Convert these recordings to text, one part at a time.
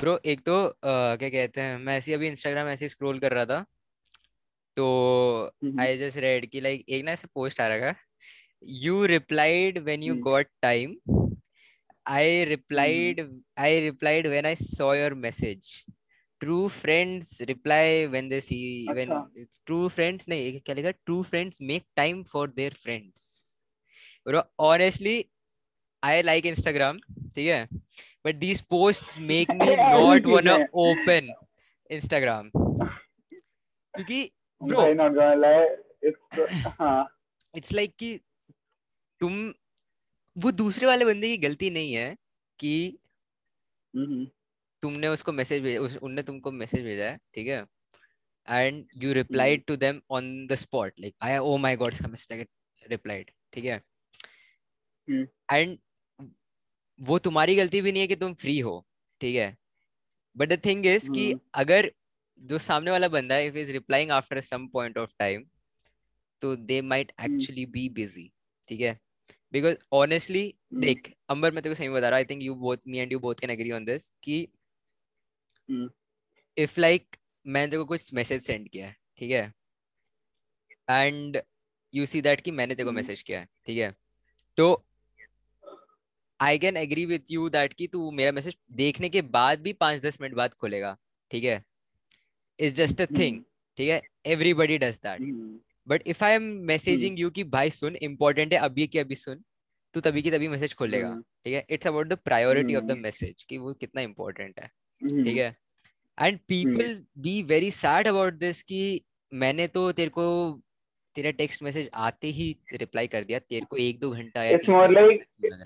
Bro एक तो क्या कहते हैं मैं ऐसे अभी इंस्टाग्राम ऐसे स्क्रॉल कर रहा था तो आई जस्ट रेड कि लाइक एक ना ऐसे पोस्ट आ रहा था you replied when you got time I replied I replied when I saw your message true friends reply when they see when it's true friends नहीं क्या लिखा true friends make time for their friends bro honestly I like Instagram ठीक है? But these post make me not wanna open Instagram क्योंकि bro not gonna lie it's हाँ। It's like कि तुम वो दूसरे वाले बंदे की गलती नहीं है कि mm-hmm. तुमने उसको मैसेज भेजा उस, उनने तुमको मैसेज भेजा है ठीक है? And you replied to them on the spot like I oh my god इसका मैसेज रिप्लाइड ठीक है? एंड वो तुम्हारी गलती भी नहीं है कि तुम फ्री हो ठीक है? बट द थिंग इज़ कि हम्म। अगर जो सामने वाला बंदा if is replying after some point of time तो they might actually be busy ठीक है? Because honestly hmm. देख अंबर मैं तेरे को सही बता रहा I think you both me and you both can agree on this कि इफ़ लाइक मैंने तेरे को कुछ मैसेज सेंड किया है ठीक है? एंड यू सी दैट कि मैंने तेरे को मैसेज किया है ठीक है? तो I can agree with you that कि तू मेरा मैसेज देखने के बाद भी पाँच दस मिनट बाद खोलेगा ठीक है? इज़ जस्ट अ थिंग ठीक है? Everybody does that but if I am messaging you कि भाई सुन इंपॉर्टेंट है अभी की अभी सुन तू तभी की तभी मैसेज खोलेगा hmm. ठीक है? It's about the priority of the message कि वो कितना इंपॉर्टेंट है hmm. ठीक है? And people be very sad about this कि मैंने तो तेरे को तेरा टेक्स्ट मैसेज आते ही रिप्लाई कर दिया तेरे को एक दो घंटा it's more like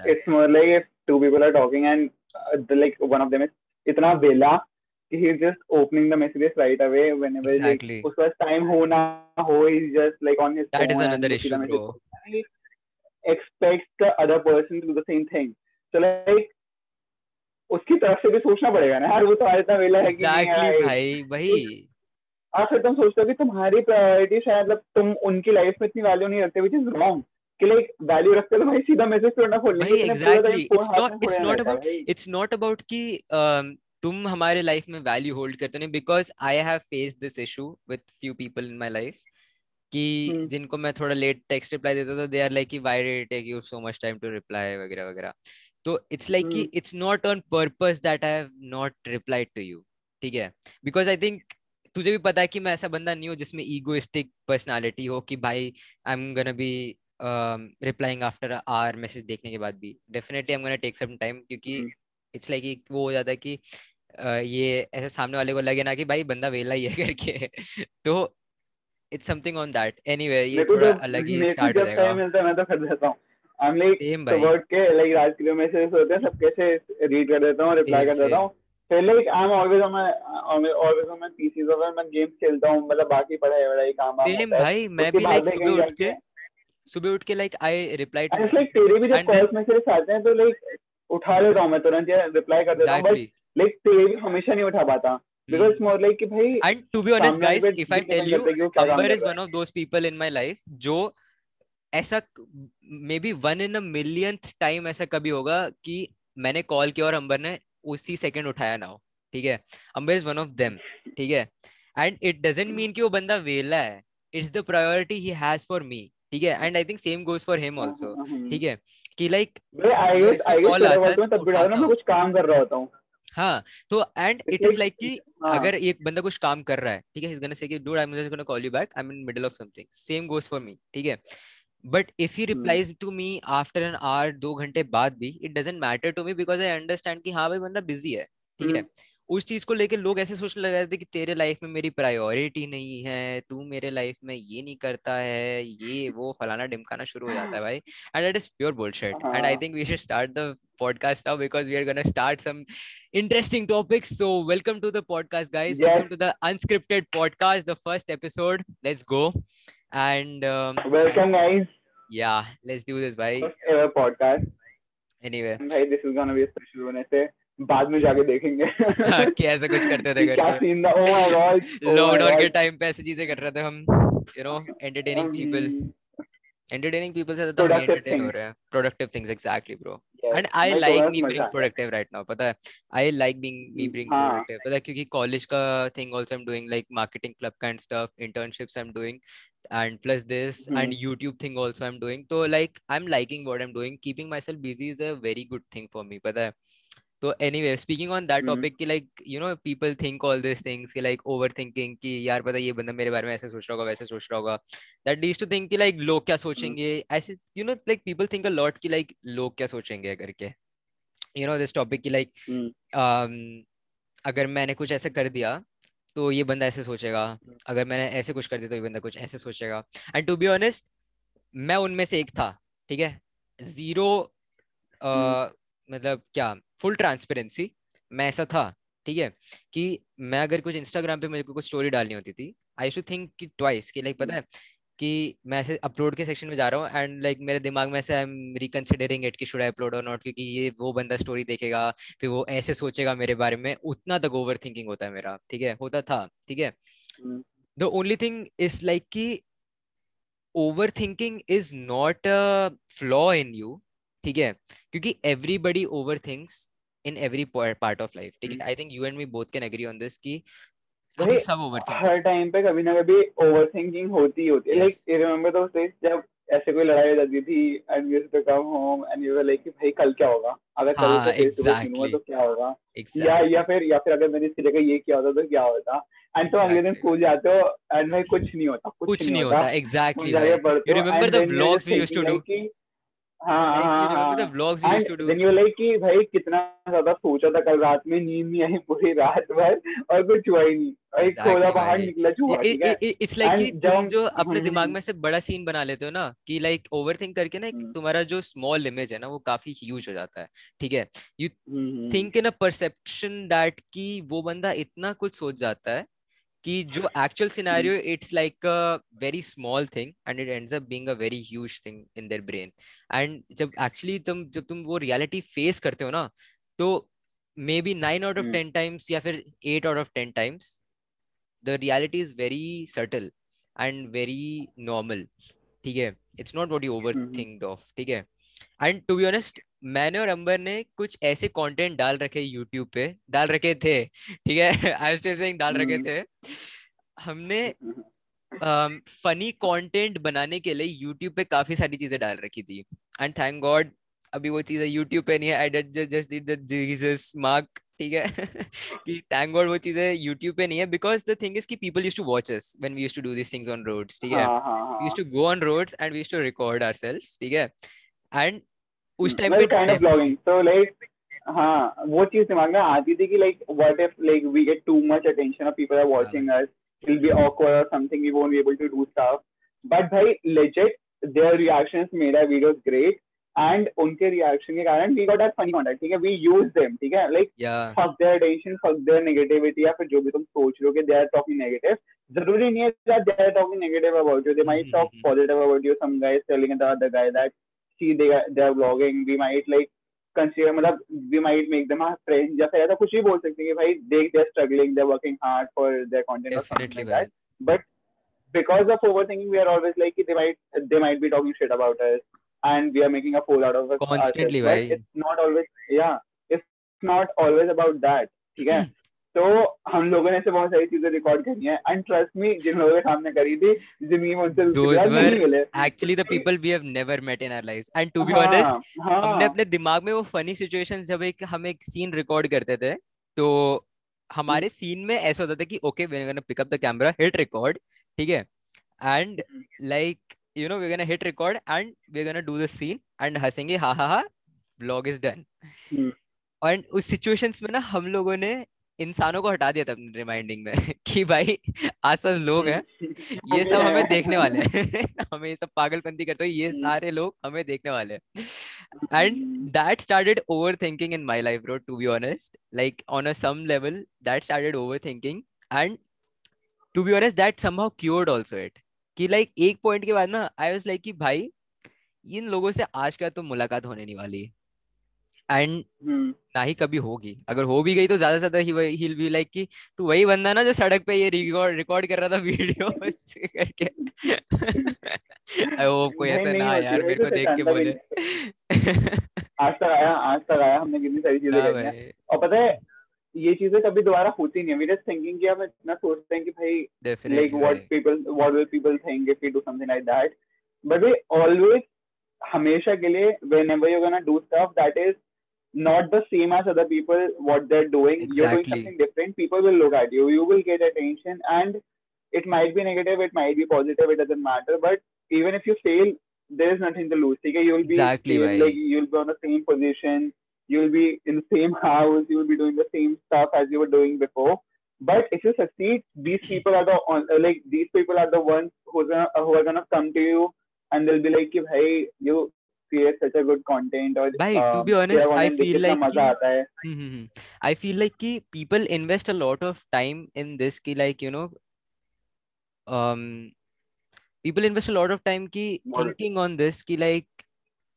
it's more like if two people are talking and like one of them is इतना वेला कि he is just opening the messages right away whenever exactly. उसके पास टाइम हो ना हो is just like on his that is another issue bro expects the other person to do the same thing. So like उसकी तरफ़ से भी सोचना पड़ेगा ना यार वो तो आज इतना वेला है कि exactly भाई वही। और फिर तुम सोचते हो कि तुम्हारी प्रायोरिटी शायद मतलब तुम उनकी लाइफ में इतनी वैल्यू नहीं रखते विच इज़ रॉन्ग कि लाइक वैल्यू रखते तो भाई सीधा मैसेज करना खोल भाई exactly it's not it's not about it's not about कि तुम हमारे लाइफ में वैल्यू होल्ड करते नहीं because I have face this issue with few people in my life कि hmm. जिनको मैं थोड़ा लेट टेक्स्ट रिप्लाई देता था दे आर लाइक कि why did take you so much time to reply वगैरह वगैरह। तो इट्स लाइक कि it's not on purpose that I have not replied to you ठीक है? बिकॉज़ आई थिंक तुझे भी पता है कि मैं ऐसा बंदा नहीं हूँ जिसमें ईगोइस्टिक पर्सनालिटी हो कि भाई I am gonna be replying after our message देखने के बाद भी। Definitely I am gonna take some time क्योंकि इट्स लाइक like वो हो जाता है कि uh, ये ऐसे सामने वाले को लगे ना कि भाई बंदा वेला ही है करके। तो it's something on that anyway ये थोड़ा अलग ही स्टार्ट हो जाएगा। मिलता है मैं तो कर देता हूँ। आई एम लाइक के लाइक रात के मैसेज होते हैं सब कैसे रीड कर देता हूँ रिप्लाई कर देता हूँ। Like I am always on my always on my PCs और मैं गेम्स खेलता हूँ मतलब बाकी पढ़ाई वढ़ाई काम आ सेम भाई मैं भी लाइक सुबह उठ के सुबह उठ के like I reply to like तेरे भी जब कॉल्स मैसेज आते हैं तो लाइक उठा लेता हूँ मैं तुरंत या रिप्लाई कर देता हूँ। बट लाइक तेरे भी हमेशा नहीं उठा पाता। Because it's more like कि भाई and to be honest guys if i tell you Amber is one of those people in my life जो ऐसा maybe one in a millionth time ऐसा कभी होगा कि मैंने कॉल किया और अंबर ने उसी सेकंड उठाया ना हो ठीक है? Ambar is one of them ठीक है? एंड इट डजेंट मीन कि वो बंदा वेला है। It's the priority he has for me ठीक है? And I think same goes for him also ठीक है? कि लाइक कॉल आता है तब भी मैं कुछ काम कर रहा होता हूँ। हाँ तो एंड इट इज़ लाइक कि हाँ. अगर एक बंदा कुछ काम कर रहा है ठीक है? इज़ गोना से कि dude I am just gonna call you back I am in middle of something same goes for me ठीक है? But if he replies to me after an hour दो घंटे बाद भी it doesn't matter to me because I understand कि हाँ भाई बंदा बिज़ी है ठीक है? हम्म। उस चीज़ को लेके लोग ऐसे सोचने लग रहे थे कि तेरे लाइफ में मेरी प्रायोरिटी नहीं है तू मेरे लाइफ में ये नहीं करता है ये वो फलाना डिमकाना शुरू हो जाता है भाई। And it is pure bullshit and I think we should start the podcast now because we are going to start some interesting topics. So welcome to the podcast guys. Yes. welcome to the unscripted podcast the first episode. Let's go. And um, welcome guys. Yeah let's do this bhai first ever podcast anyway bhai this is going to be a special one ऐसे बाद में जाके देखेंगे कि ऐसा कुछ करते थे क्या सीन था ओह माय गॉड लॉकडाउन के टाइम पे ऐसी चीज़ें कर रहे थे हम you know entertaining people entertaining people से तो हम एंटरटेन हो रहे हैं। Things exactly bro and I like me being productive right now पता है? I like being me being productive पता है? क्योंकि कॉलेज का thing also I am doing like marketing club kind stuff internships I and plus this mm-hmm. and youtube thing also i'm doing. So like i'm liking what i'm doing. Keeping myself busy is a very good thing for me pata hai तो anyway speaking on that topic कि like you know people think all this things कि like over thinking कि यार पता ये बंदा मेरे बारे में ऐसे सोच रहा होगा वैसे सोच रहा होगा। दैट लीड्स टू थिंक कि लाइक लोग क्या सोचेंगे? ऐसे you know like people think a lot कि लाइक लोग क्या सोचेंगे करके यू नो दिस टॉपिक कि लाइक अगर मैंने कुछ ऐसे कर दिया तो ये बंदा ऐसे सोचेगा। अगर मैंने ऐसे कुछ कर दिया तो ये बंदा कुछ ऐसे सोचेगा। एंड टू बी ऑनेस्ट मैं उनमें से एक था ठीक है? ज़ीरो मतलब क्या फुल ट्रांसपेरेंसी मैं ऐसा था ठीक है कि मैं अगर कुछ इंस्टाग्राम पे मुझे कुछ स्टोरी डालनी होती थी आई शू थिंक कि ट्वाइस कि लाइक पता है कि मैं ऐसे अपलोड के सेक्शन में जा रहा हूँ एंड लाइक मेरे दिमाग में ऐसे आई एम रिकंसिडरिंग इट कि शुड आई अपलोड और नॉट क्योंकि ये वो बंदा स्टोरी देखेगा फिर वो ऐसे सोचेगा मेरे बारे में उतना तक ओवर थिंकिंग होता है मेरा ठीक है होता था ठीक है। The only thing is like कि over thinking is not a flaw in you ठीक है क्योंकि everybody over thinks in every part of life ठीक है? I think you and me both can agree on this कि हम सब overthink हर टाइम पे कभी ना कभी ओवरथिंकिंग होती होती है। Like you remember those days जब ऐसे कोई लड़ाई हो जाती थी and we too come home and you were like कि भाई कल क्या होगा? अगर कल हाँ, को फेस तो क्या होगा? Exactly. या या फिर या फिर अगर मैंने इसकी जगह ये किया होता तो क्या होता? एंड तो अगले दिन स्कूल जाते हो एंड भाई कुछ नहीं होता कुछ, कुछ नहीं होता। Exactly you remember the vlogs we used to do कि भाई कितना ज़्यादा सोचा था कल रात में नींद नहीं आई पूरी रात भर और कुछ हुआ ही नहीं। बाहर निकला इट्स लाइक कि तुम जो अपने दिमाग। में से बड़ा सीन बना लेते हो ना कि लाइक ओवर थिंक करके ना हम्म। तुम्हारा जो स्मॉल इमेज है ना वो काफ़ी ह्यूज हो जाता है ठीक है? You think in a perception that कि वो बंदा इतना कुछ सोच जाता है कि जो actual scenario it's like a very small thing and it ends up being a very huge thing in their brain and जब एक्चुअली तुम जब तुम वो रियलिटी फेस करते हो ना तो maybe nine out of ten times या फिर eight out of ten times the reality is very subtle and very normal ठीक है? It's not what you over think of ठीक है? एंड टू बी ऑनेस्ट मैंने और अंबर ने कुछ ऐसे कंटेंट डाल रखे यूट्यूब पे डाल रखे थे ठीक है? आई स्टिल सेइंग डाल रखे हम्म। थे। हमने फनी um, कंटेंट बनाने के लिए यूट्यूब पे काफ़ी सारी चीज़ें डाल रखी थी। एंड थैंक गॉड अभी वो चीज़ें यूट्यूब पे नहीं है। I did just did the Jesus mark ठीक है? कि थैंक गॉड वो चीज़ें यूट्यूब पे नहीं है। बिकॉज़ द थिंग इज़ कि people used to watch us when we used to do this things on roads ठीक है? We used to go on roads and we used to record ourselves ठीक है? And उस time पे kind of blogging so like हाँ वो चीज़ दिमाग में आती थी कि like what if like we get too much attention of people are watching us will be awkward और something we won't be able to do stuff but भाई legit their reactions made our videos great and उनके reaction के कारण we got that funny content ठीक है? We use them ठीक है? Like fuck their attention fuck their negativity या फिर जो भी तुम सोच रहे हो कि दे आर टॉकिंग नेगेटिव ज़रूरी नहीं है that they are talking negative about you they might talk positive about you some guys telling the other guy that see they are, they are vlogging we might like consider मतलब we might make them our friends या फिर ऐसा कुछ भी बोल सकते हैं कि भाई देख they are struggling they are working hard for their content or something like that but because of overthinking we are always like they might they might be talking shit about us and we are making a fool out of us constantly right it's not always yeah it's not always about that ठीक है तो हम लोगों ने से बहुत सारी चीज़ें रिकॉर्ड करी हैं। एंड ट्रस्ट मी जिन लोगों के सामने करी थी जिन उनसे actually the people we have never met in our lives and to be honest हमने अपने दिमाग में वो फनी सिचुएशंस जब एक हम एक सीन रिकॉर्ड करते थे तो हमारे सीन में ऐसा होता था कि okay we are gonna pick up the camera hit record ठीक है? And like you know we gonna hit record and we are gonna do the scene and हंसेंगे हा हा हा व्लॉग इज़ डन एंड उस सिचुएशंस में ना हम लोगों ने इंसानों को हटा दिया था अपने रिमाइंडिंग में कि भाई आसपास लोग हैं ये सब हमें देखने वाले हैं। हमें ये सब पागलपंती करते हो ये हम्म। सारे लोग हमें देखने वाले हैं। And that started over thinking in my life bro to be honest like on a some level that started over thinking and to be honest that somehow cured also it कि लाइक एक point के बाद ना I was like कि भाई इन लोगों से आज का तो मुलाकात होने नहीं वाली। And hmm. ना ही कभी होगी। अगर हो भी गई तो ज़्यादा से ज़्यादा ही बी लाइक कि तू वही बंदा ना जो सड़क पे ये रिकॉर्ड रिकॉर्ड कर रहा था वीडियो करके। आई होप कोई ऐसा ना यार मेरे को देख के बोले। आज तक आया आज तक आया हमने कितनी सारी चीज़ें हाँ करी और पता है ये चीज़ें कभी दोबारा होती नहीं है। वी जस्ट थिंकिंग कि हम इतना सोचते हैं कि भाई like what people what will people think if we do something like that but we always हमेशा के लिए whenever you're gonna do stuff that is not the same as other people what they're doing. Exactly. you're doing something different. People will look at you. You will get attention and it might be negative it might be positive it doesn't matter. But even if you fail there is nothing to lose. Okay you'll be exactly like you'll be on the same position. You'll be in the same house, you'll be doing the same stuff as you were doing before. But if you succeed, these people are the uh, like these people are the ones who's gonna, who are gonna come to you and they'll be like, "Hey, you create such a good content." Or Bhai, uh, to be honest, I feel like ki, I feel like ki people invest a lot of time in this. Ki like you know, um, people invest a lot of time ki thinking on this. Ki like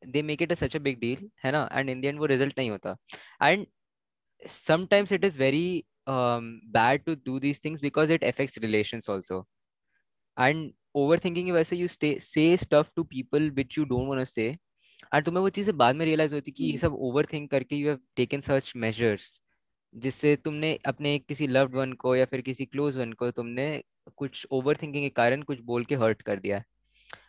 they make it such a big deal है ना and in the end वो result नहीं होता and sometimes it is very um, bad to do these things because it affects relations also and overthinking की वजह से you stay say stuff to people which you don't want to say and तुम्हें वो चीज़ें बाद में realise होती कि ये हम्म। सब ओवर थिंक करके you have taken such measures जिससे तुमने अपने किसी लव्ड वन को या फिर किसी क्लोज वन को तुमने कुछ ओवर थिंकिंग के कारण कुछ बोल के हर्ट कर दिया।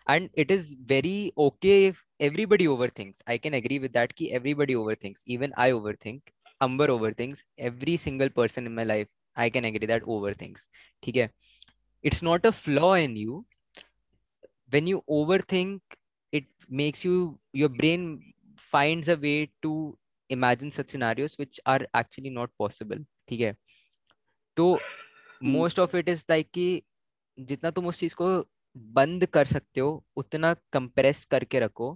And it is very okay everybody over thinks I can agree with that कि everybody over thinks even I over think Ambar over thinks every single person in my life I can agree that over thinks ठीक है? It's not a flaw in you when you over think it makes you your brain finds a way to imagine such scenarios which are actually not possible ठीक है? तो most of it is like कि जितना तुम उस चीज़ को बंद कर सकते हो उतना कंप्रेस करके रखो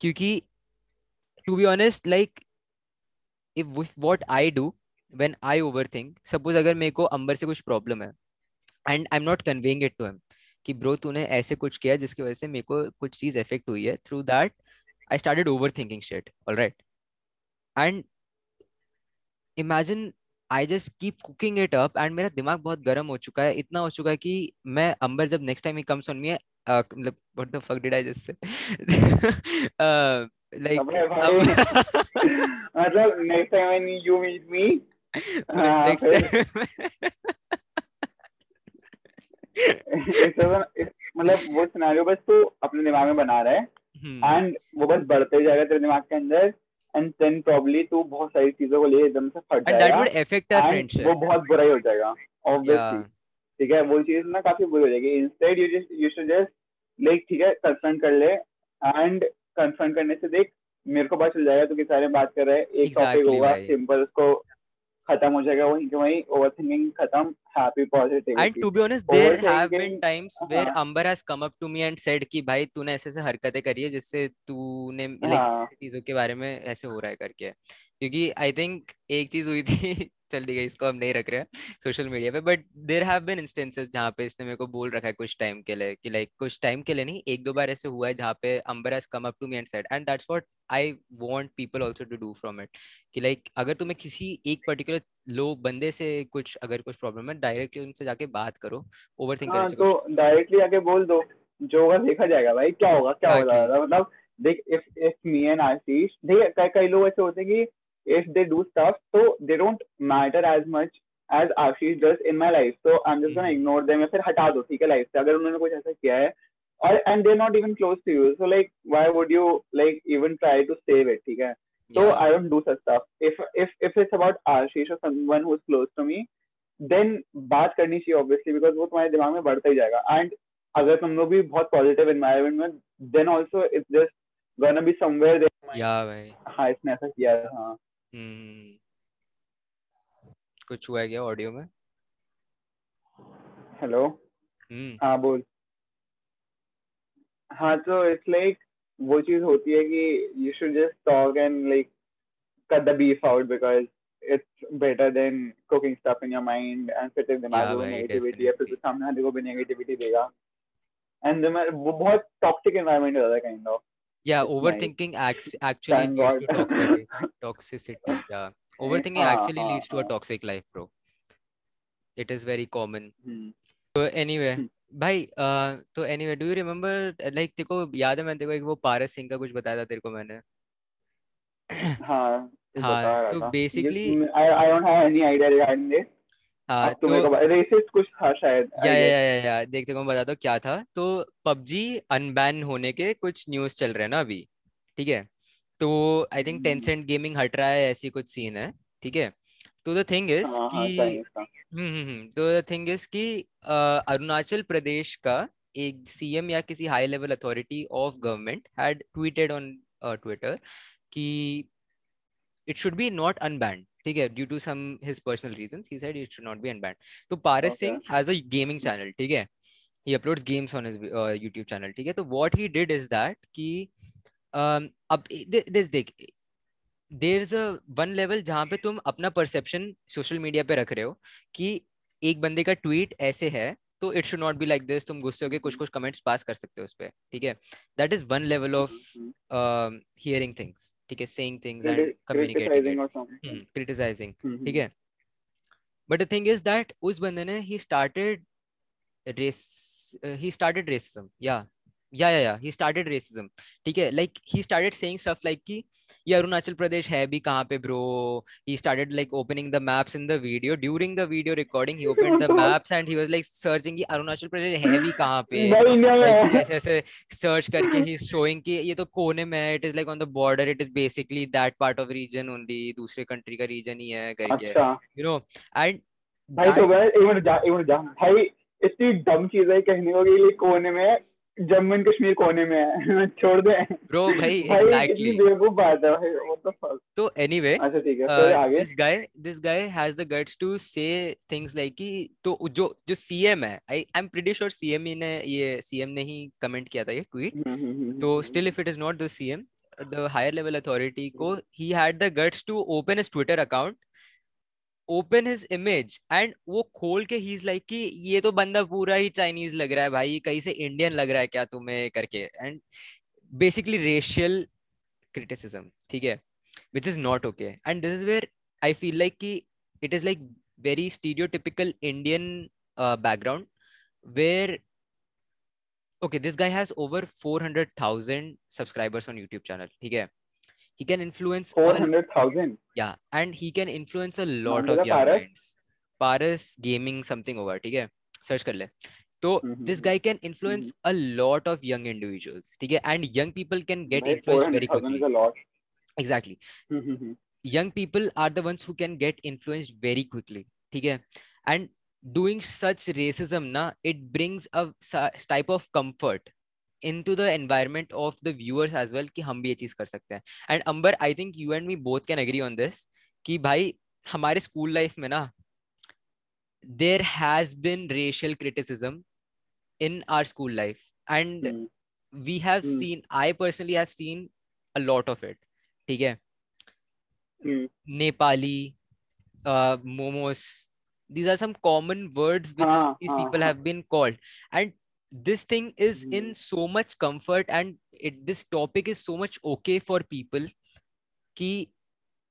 क्योंकि to be honest like if what I do when I overthink suppose अगर मेरे को अंबर से कुछ प्रॉब्लम है and I am not conveying it to him कि ब्रो तूने ऐसे कुछ किया जिसकी वजह से मेरे को कुछ चीज़ इफ़ेक्ट हुई है। Through that I started overthinking shit alright and imagine I just keep cooking it up and मेरा दिमाग बहुत गर्म हो चुका है। इतना हो चुका है कि मैं अंबर जब next time he comes on me मतलब what the fuck did I just say like मतलब next time when you meet me मतलब वो सिनेरियो बस तो अपने दिमाग में बना रहा। है एंड। वो बस बढ़ते जाएगा तेरे दिमाग के अंदर। एंड देन प्रोबब्ली तू बहुत सारी चीज़ों को ले एकदम से फट जाएगा। That would affect our friendship वो बहुत बुरा ही हो जाएगा ऑब्वियसली ठीक है? वो चीज़ ना काफ़ी बुरी हो जाएगी। Instead you just you should just like ठीक है कन्फ्रंट कर ले। एंड कन्फ्रंट करने से देख मेरे को पता चल जाएगा तो किस बारे में बात कर रहे हैं। एक टॉपिक होगा सिंपल उसको खत्म हो जाएगा। वहीं के वहीं ओवरथिंकिंग खत्म। Happy positive and to be honest there have been times where Ambar has come up to me and said कि भाई तूने ऐसे ऐसे हरकतें करी है जिससे तूने लाइक हाँ। चीज़ों के बारे में ऐसे हो रहा है करके। क्योंकि आई थिंक एक चीज़ हुई थी चल ठीक है इसको हम नहीं रख रहे हैं सोशल मीडिया पे but there have been instances जहाँ पे इसने मेरे को बोल रखा है कुछ टाइम के लिए कि लाइक कुछ टाइम के लिए नहीं एक दो बार ऐसे हुआ है जहाँ पे Ambar has come up to me and said and that's what I want people also to do from it कि लाइक अगर तुम्हें किसी एक पर्टिकुलर लोग बंदे से कुछ अगर कुछ प्रॉब्लम है डायरेक्टली उनसे जाके बात करो ओवर थिंक हाँ, तो डायरेक्टली आके बोल दो जो होगा देखा जाएगा भाई क्या होगा क्या हाँ होगा मतलब देख if if me and Ashish देख कई कई लोग ऐसे होते हैं कि इफ़ दे डू स्टफ़ तो they don't matter as much as Ashish just in my life तो I am just gonna ignore them या फिर हटा दो ठीक है लाइफ से अगर उन्होंने कुछ ऐसा किया है। और and they are not even close to you so like why would you like even try to save it ठीक है? So yeah. I don't do such stuff. If if if it's about Ashish or someone who's close to me, then बात करनी चाहिए obviously because वो तुम्हारे दिमाग में बढ़ता ही जाएगा. And अगर तुम लोग भी बहुत पॉजिटिव एनवायरमेंट में then also it's just gonna be somewhere या भाई। हाँ इसने ऐसा किया हाँ हम्म। कुछ हुआ क्या ऑडियो में? हेलो हम्म। हाँ बोल। हाँ तो इट्स लाइक वो चीज़ होती है कि you should just talk and like cut the beef out because it's better than cooking stuff in your mind and फिर तेरे दिमाग में नेगेटिविटी या फिर सामने वाले को भी नेगेटिविटी देगा एंड वो बहुत टॉक्सिक एनवायरनमेंट हो जाता है kind of yeah overthinking acts actually Thank leads God. to toxicity toxicity yeah overthinking uh, actually uh, leads to a toxic life bro it is very common hmm. so anyway hmm. भाई uh, तो anyway do you remember like तेरे को याद है मैंने तेरे को एक वो पारस सिंह का कुछ बताया था तेरे को मैंने? हाँ हाँ तो basically I I don't have any idea regarding this हाँ तो रेसिस्ट कुछ था शायद या या या या देखते को बता दो क्या था। तो पबजी अनबैन होने के कुछ न्यूज़ चल रहे हैं ना अभी ठीक है? तो आई थिंक टेंसेंट गेमिंग हट रहा है ऐसी कुछ सीन है ठीक है? तो द थिंग इज़ कि तो द थिंग इज़ कि अरुणाचल प्रदेश का एक सीएम या किसी high level authority of government had tweeted on Twitter कि it should be not unbanned ठीक है? Due to some his personal reasons he said it should not be unbanned तो Paras Singh has a gaming channel ठीक है? Uploads games on his uh, YouTube channel ठीक है? तो what he did is that कि अब देख there is a one level जहाँ पे तुम अपना परसेप्शन सोशल मीडिया पे रख रहे हो कि एक बंदे का ट्वीट ऐसे है तो it should not be like this तुम गुस्से होकर कुछ कुछ कमेंट्स पास कर सकते हो उस पर ठीक है? That is one level of hearing things ठीक है? Saying things and communicating criticising ठीक है? But the thing is that उस बंदे ने he started race he started racism या या या या ही स्टार्टेड रेसिज्म ठीक है? Like he started saying stuff like कि ये अरुणाचल प्रदेश है भी कहाँ पे bro he started like opening the maps in the video during the video recording he opened the maps and he was like searching कि अरुणाचल प्रदेश है भी कहाँ पे? Like, ऐसे ऐसे सर्च करके ही शोइंग कि ये तो कोने में है it is like on the border it is basically that part of region only दूसरे कंट्री का रीजन ही है करके यू नो एंड भाई तो भाई एक मिनट जा एक मिनट जा। भाई इतनी डम चीज़ है कहने को कि कोने में जम्मू एंड कश्मीर कोने में है। छोड़ दे। ब्रो भाई एग्जैक्टली बेवकूफ़ बात है भाई व्हाट द फक तो एनीवे अच्छा ठीक है this guy this guy has the guts to say things like कि तो जो जो सीएम है I I am pretty sure CM ने ये सीएम ने ही कमेंट किया था ये ट्वीट तो still if it is not the CM the higher level authority को he had the guts to open his Twitter account open his image and वो खोल के ही इज़ लाइक कि ये तो बंदा पूरा ही चाइनीज़ लग रहा है भाई, कहीं से इंडियन लग रहा है क्या तुम्हें करके? एंड बेसिकली रेशियल क्रिटिसिज्म ठीक है? Which is not okay and this is where I feel like कि it is like very stereotypical Indian background where okay, this guy has over 400000 subscribers on youtube channel, ठीक है? he can influence 400,000 yeah and he can influence a lot of young Paras? minds Paras gaming something over ठीक है search कर ले तो this guy can influence a lot of young individuals ठीक है and young people can get influenced very quickly is a lot. exactly young people are the ones who can get influenced very quickly ठीक है and doing such racism na it brings a type of comfort in to the environment of the viewers as well कि हम भी ये चीज़ कर सकते हैं। And Ambar I think you and me both can agree on this कि भाई हमारे स्कूल लाइफ में ना there has been racial criticism in our school life and we have seen I personally have seen a lot of it ठीक है? Nepali momos these are some common words which these people have been called and this thing is mm. in so much comfort and it this topic is so much okay for people कि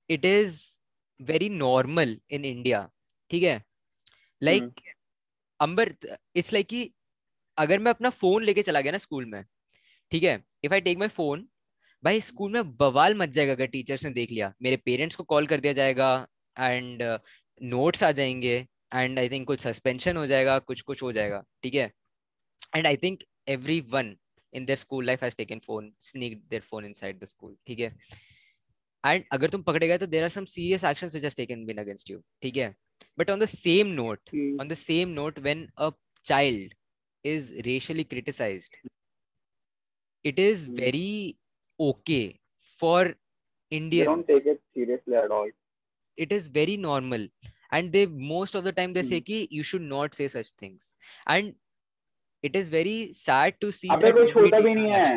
it is very normal in India. ठीक है? Like like, mm. Ambar it's like कि अगर मैं अपना phone लेके चला गया ना स्कूल में ठीक है? If I take my phone भाई स्कूल में बवाल मच जाएगा अगर टीचर्स ने देख लिया। मेरे पेरेंट्स को कॉल कर दिया जाएगा एंड नोट्स uh, आ जाएँगे एंड आई थिंक कुछ सस्पेंशन हो जाएगा कुछ कुछ हो जाएगा ठीक है? and i think everyone in their school life has taken phone sneaked their phone inside the school ठीक है and अगर तुम पकड़े गए तो there are some serious actions which has taken been against you ठीक है but on the same note mm. on the same note when a child is racially criticized it is mm. very okay for Indians. They don't take it seriously at all. It is very normal. And they most of the time they mm. say कि you should not say such things. And it is very sad to see अबे कुछ होता भी नहीं है।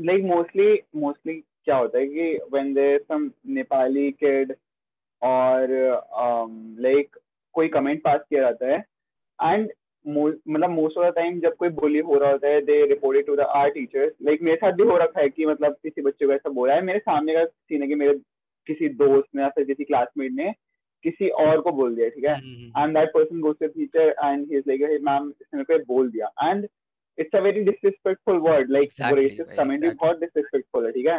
Like mostly mostly क्या होता है कि when there some Nepali kid और लाइक um, कोई कमेंट पास किया जाता है एंड मतलब मोस्ट ऑफ़ द टाइम जब कोई बुली हो रहा होता है they reported to the our teachers like मेरे साथ भी हो रखा है कि मतलब किसी बच्चे को ऐसा बोला है। मेरे सामने का सीन है कि मेरे किसी दोस्त ने या फिर किसी क्लासमेट ने किसी और को बोल दिया ठीक है? And that person goes to teacher and he is like hey ma'am इसने मेरे को बोल दिया. And it's a very disrespectful word like वो रेसिस्ट कमेंट भी बहुत डिसरिस्पेक्टफुल है ठीक है?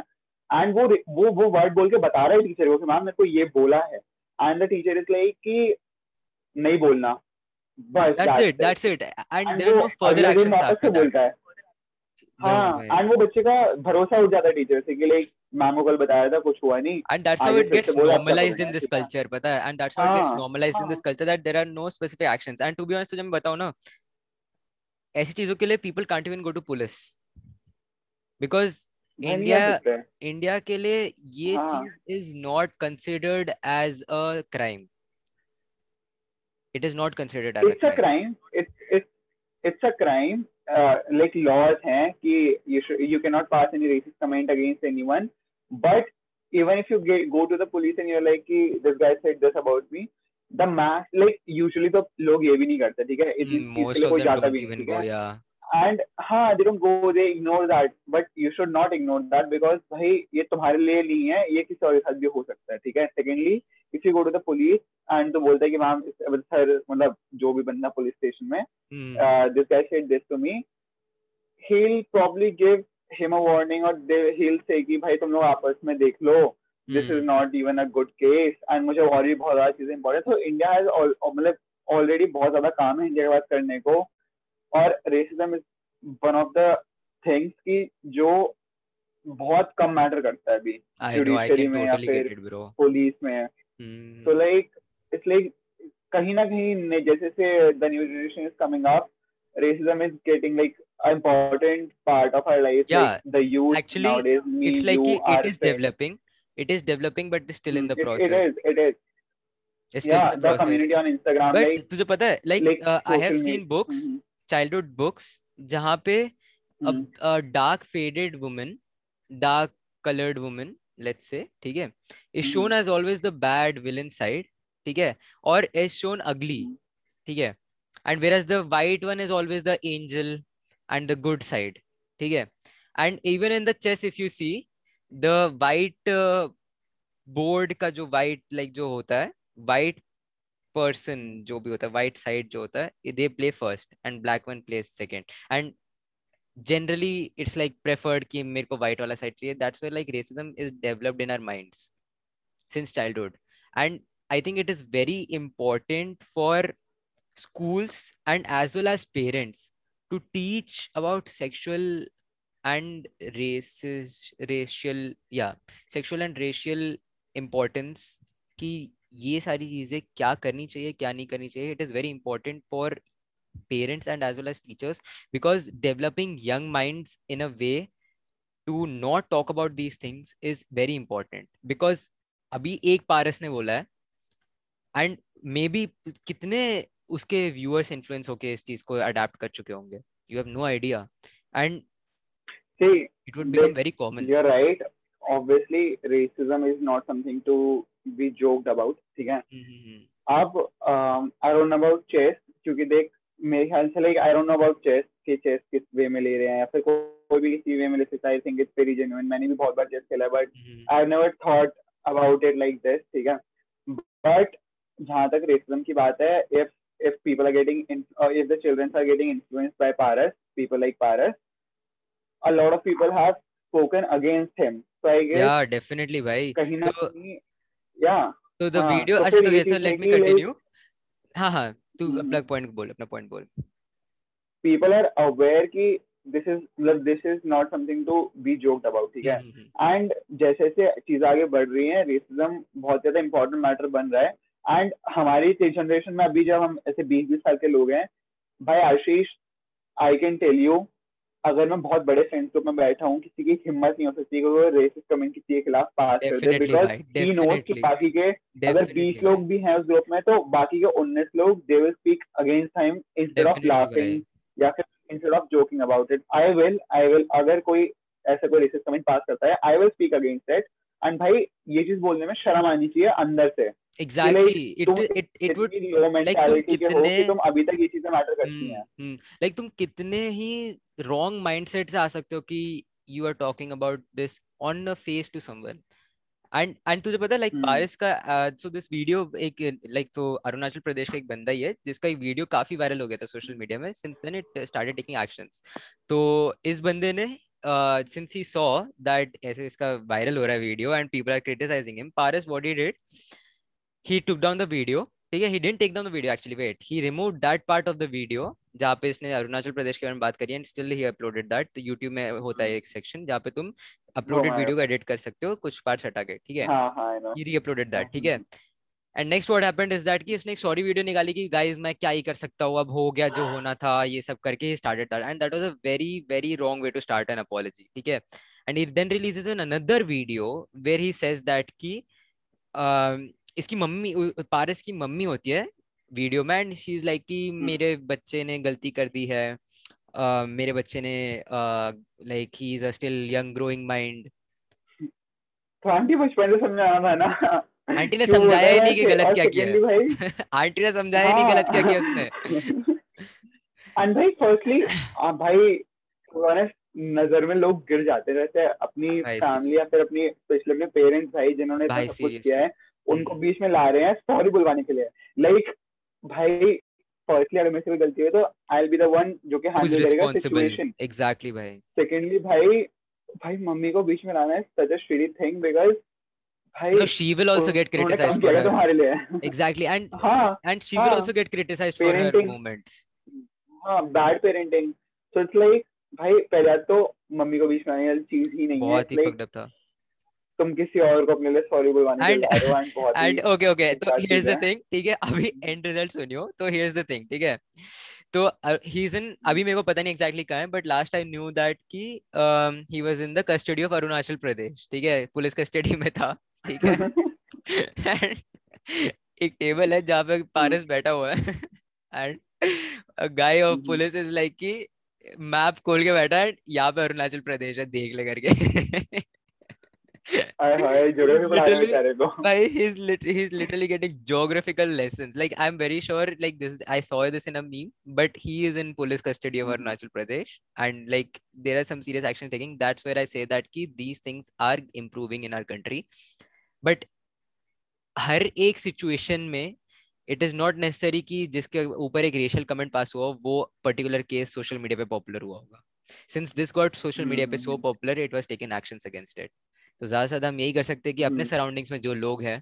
एंड वो वो वो वर्ड बोल के बता रहा है टीचर को कि मैम मेरे को ये बोला है। And the teacher is like कि नहीं बोलना। बस that's it that's it and there are no further actions after बोलता है हाँ एंड वो बच्चे का भरोसा उठ जाता है टीचर से कि लाइक मैम को कल बताया था कुछ हुआ नहीं। And that's how it gets normalised in this culture पता है? And that's how it gets normalised in this culture that there are no specific actions and to be honest तुझे मैं बताऊँ ना ऐसी चीज़ों के लिए people can't even go to police because India India के लिए ये हाँ. चीज़ is not considered as a crime it is not considered as a crime it's it's it's a crime Uh, like laws हैं कि you can not pass any racist comment against any one but even if you go to the police and your like की this guy said this about me the max like usually तो लोग ये भी नहीं करते ठीक है? कोई ज़्यादा भी एंड हाँ? They don't go they ignore that but you should not ignore that because भाई ये तुम्हारे लिए नहीं है ये किसी और के साथ भी हो सकता है ठीक है? Secondly if you go to the police and तो बोलता है कि मैम सर मतलब जो भी बंदा पुलिस स्टेशन में this guy said this to me he'll probably give him a warning or they, he'll say कि भाई तुम लोग आपस में देख लो this is not even a good case and मुझे और भी बहुत ज़्यादा चीज़ें इंपॉर्टेंट तो इंडिया हैज़ मतलब ऑलरेडी बहुत ज़्यादा काम है इंडिया के पास करने को और racism is one of the things की जो बहुत कम मैटर करता है अभी जुडिशरी में या फिर पुलिस में। सो लाइक इट्स लाइक कहीं ना कहीं जैसे से the new generation is coming up racism is getting like important part of our life the youth actually it's like it is developing it is developing but it's still in the process it is it is तुझे पता है like I have seen books childhood books जहाँ पे dark faded women dark coloured women let's say ठीक है? Is shown as always the bad villain side ठीक है? और इज़ शोन अगली ठीक है? And where as the white one is always the angel and the good side ठीक है? And even in the chess if you see the white board का जो वाइट लाइक like, जो होता है वाइट पर्सन जो भी होता है वाइट साइड जो होता है they play first and black one play second and generally it's like preferred कि मेरे को white वाला side चाहिए that's where like racism is developed in our minds since childhood and I think it is very important for schools and as well as parents to teach about sexual and races racial yeah sexual and racial importance कि ये सारी चीज़ें क्या करनी चाहिए क्या नहीं करनी चाहिए it is very important for parents and as well as teachers because developing young minds in a way to not talk about these things is very important because अभी एक पारस ने बोला है एंड मे बी कितने उसके viewers influence होके इस चीज को अडेप्ट कर चुके होंगे you have no idea and it would become very common you're right obviously racism is not something to be joked about ठीक है अब I don't know about chess क्योंकि देख मेरे ख्याल से like I don't know about chess कि chess किस वे में ले रहे हैं या फिर कोई भी किसी वे में ले सकता है I think it's very genuine मैंने भी बहुत बार चेस खेला है but I have never thought about it like this ठीक है बट जहाँ तक रेसिज्म की बात है if if people are getting in, uh, if the children are getting influenced by Paras, people like Paras, a lot of people have spoken against him. So I guess yeah, definitely, भाई. कहीं ना so, कहीं, yeah. So the हाँ, video, अच्छा तो ये so let me continue. हाँ हाँ तू अपना पॉइंट बोल अपना पॉइंट बोल। पीपल आर अवेयर कि दिस इज़ मतलब this is not something to be joked about ठीक है? एंड जैसे जैसे चीज़ें आगे बढ़ रही हैं रेसिज्म बहुत ज़्यादा इंपॉर्टेंट मैटर बन रहा है। एंड हमारी जनरेशन में अभी जब हम ऐसे बीस बीस साल के लोग हैं भाई Ashish I can tell you अगर मैं बहुत बड़े फ्रेंड्स ग्रुप में बैठा हूँ किसी की हिम्मत नहीं हो सकती कि वो रेसिस्ट कमेंट किसी के खिलाफ पास कर दे बिकॉज़ ही नोस कि बाकी के अगर बीस लोग भी हैं उस ग्रुप में तो बाकी के उन्नीस लोग they will speak against him instead of laughing या फिर instead of joking about it I will I will अगर कोई ऐसा कोई रेसिस्ट कमेंट पास करता है I will speak against it and भाई ये चीज़ बोलने में शर्म आनी चाहिए अंदर से. Exactly it it it would like तुम कितने तुम अभी तक ये चीज़ें मैटर करती हैं? लाइक तुम कितने ही रॉन्ग माइंडसेट से आ सकते हो कि you are talking about this on a face to someone and and तुझे पता लाइक पारिस का सो दिस वीडियो एक लाइक तो अरुणाचल प्रदेश का एक बंदा ही है जिसका एक वीडियो काफ़ी वायरल हो गया था सोशल मीडिया में since then it started taking actions तो इस बंदे ने सिंस ही सॉ दैट ऐसे इसका वायरल हो रहा है video and people are criticising him Paras what he did he took down the video ठीक है? He didn't take down the video actually wait he remove that part of the video जहाँ पे इसने अरुणाचल प्रदेश के बारे में बात करी and still he uploaded that तो यूट्यूब में होता है एक सेक्शन जहाँ पे तुम अपलोडेड वीडियो को एडिट कर सकते हो कुछ पार्ट्स हटा के ठीक है? ही री अपलोडेड दैट ठीक है? And next what happened is that कि उसने एक सॉरी वीडियो निकाली कि गाइस मैं क्या ही कर सकता हूँ? अब हो गया जो होना था ये सब करके he started that and that was a very very wrong way to start an apology ठीक है? And he then releases an another video where he says that कि इसकी मम्मी पारस की मम्मी होती है वीडियो में एंड शी इज़ लाइक कि हम्म। मेरे बच्चे ने गलती कर दी है। uh, मेरे बच्चे ने like he is still young growing mind तो आंटी बचपन से समझाना था ना। आंटी ने समझाया ही नहीं कि गलत क्या किया आंटी ने समझाया ही नहीं गलत क्या किया उसने। एंड भाई फर्स्टली भाई ऑनेस्ट नज़र में लोग गिर जाते रहते हैं। अपनी फैमिली या फिर अपनी स्पेशली अपने पेरेंट्स भाई जिन्होंने सब कुछ किया है। उनको। बीच में ला रहे हैं सॉरी बुलवाने के लिए लाइक भाई फर्स्टली अगर मेरे से गलती हुई तो I will be the one जो कि हैंडल करेगा सिचुएशन एग्जैक्टली भाई सेकंडली भाई भाई मम्मी को बीच में लाना है such a shitty thing because she will also get criticized for her. Exactly, and हाँ, and she हाँ, will also get criticized for her moments. हाँ, bad parenting. So it's like भाई पहले तो मम्मी को बीच में आने वाली चीज़ ही नहीं है. बहुत ही था. तुम किसी और को अपने लिए सॉरी बुलवाने एंड एंड ओके ओके तो हियर्स द थिंग ठीक है? अभी एंड रिज़ल्ट सुनियो तो हियर्स द थिंग ठीक है? तो ही इज़ इन अभी मेरे को पता नहीं एग्जैक्टली कहाँ है but last I knew that कि he was in the custody of Arunachal Pradesh ठीक है? पुलिस कस्टडी में था ठीक है? एक टेबल है जहाँ पे पारस बैठा हुआ है। And guy of police is like कि मैप खोल के बैठा है यहाँ पे अरुणाचल प्रदेश है देख ले करके। Like he's literally he's literally getting geographical lessons. Like I'm very sure like this I saw this in a meme, but he is in police custody of Arunachal Pradesh, and like there are some serious action taking. That's where I say that ki these things are improving in our country, but हर एक situation में it is not necessary कि जिसके ऊपर एक racial comment pass हुआ वो particular case social media पे popular हुआ होगा since this got social media पे so popular it was taken actions against it तो ज़्यादा से ज़्यादा हम यही कर सकते हैं कि अपने सराउंडिंग्स में जो लोग हैं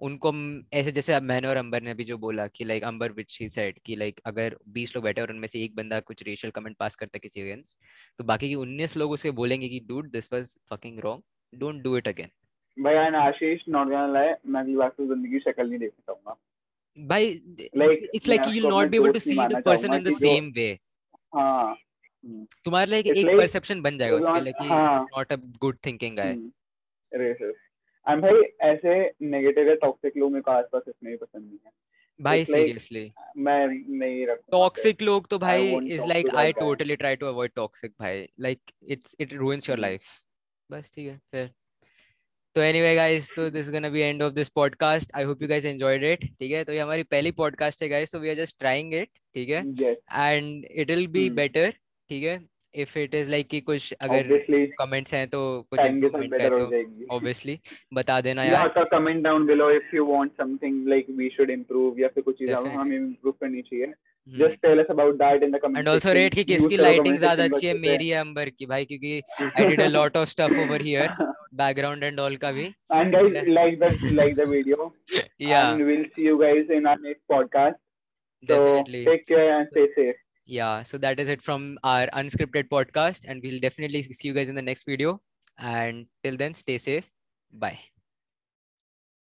उनको ऐसे जैसे अब मैंने और अंबर ने भी जो बोला कि like Ambar which he said कि लाइक अगर 20 लोग बैठे और उनमें से एक बंदा कुछ रेशियल कमेंट पास करता है किसी अगेंस्ट तो बाकी के 19 लोग उसे बोलेंगे कि dude this was fucking wrong don't do it again भाई and Ashish not gonna lie मैं अगली बार से ज़िंदगी की शक्ल नहीं देख सकूँगा भाई like it's like you will not be able to see the person in the same way हाँ। तुम्हारे लिए एक परसेप्शन बन जाएगा उसके लिए कि not a good thinking guy racist and भाई ऐसे नेगेटिव या टॉक्सिक लोग मेरे को आसपास इसमें पसंद नहीं है। भाई सीरियसली मैं नहीं रखता टॉक्सिक लोग तो भाई is like I totally try to avoid toxic भाई। Like it's it ruins your life बस ठीक है फिर तो एनीवे गाइस तो this is gonna be end of this podcast I hope you guys enjoyed it ठीक है? तो ये हमारी पहली पॉडकास्ट है गाइस तो we are just trying it ठीक है? And it will be better ठीक है? इफ़ इट इज़ लाइक कि कुछ अगर कमेंट्स हैं तो कुछ इम्प्रूवमेंट है तो ऑब्वियसली बता देना यार। या comment down below if you want something like we should improve या फिर कुछ चीज़ें। हमें इंप्रूव करनी चाहिए। Just tell us about that in the comment and also rate कि किसकी लाइटिंग ज़्यादा अच्छी है मेरी है अंबर की? भाई क्योंकि I did a lot of stuff over here background and all का भी। And guys like the like the video या and we will see you guys in our next podcast definitely take care and stay safe yeah so that is it from our unscripted podcast and we'll definitely see you guys in the next video. And till then stay safe. Bye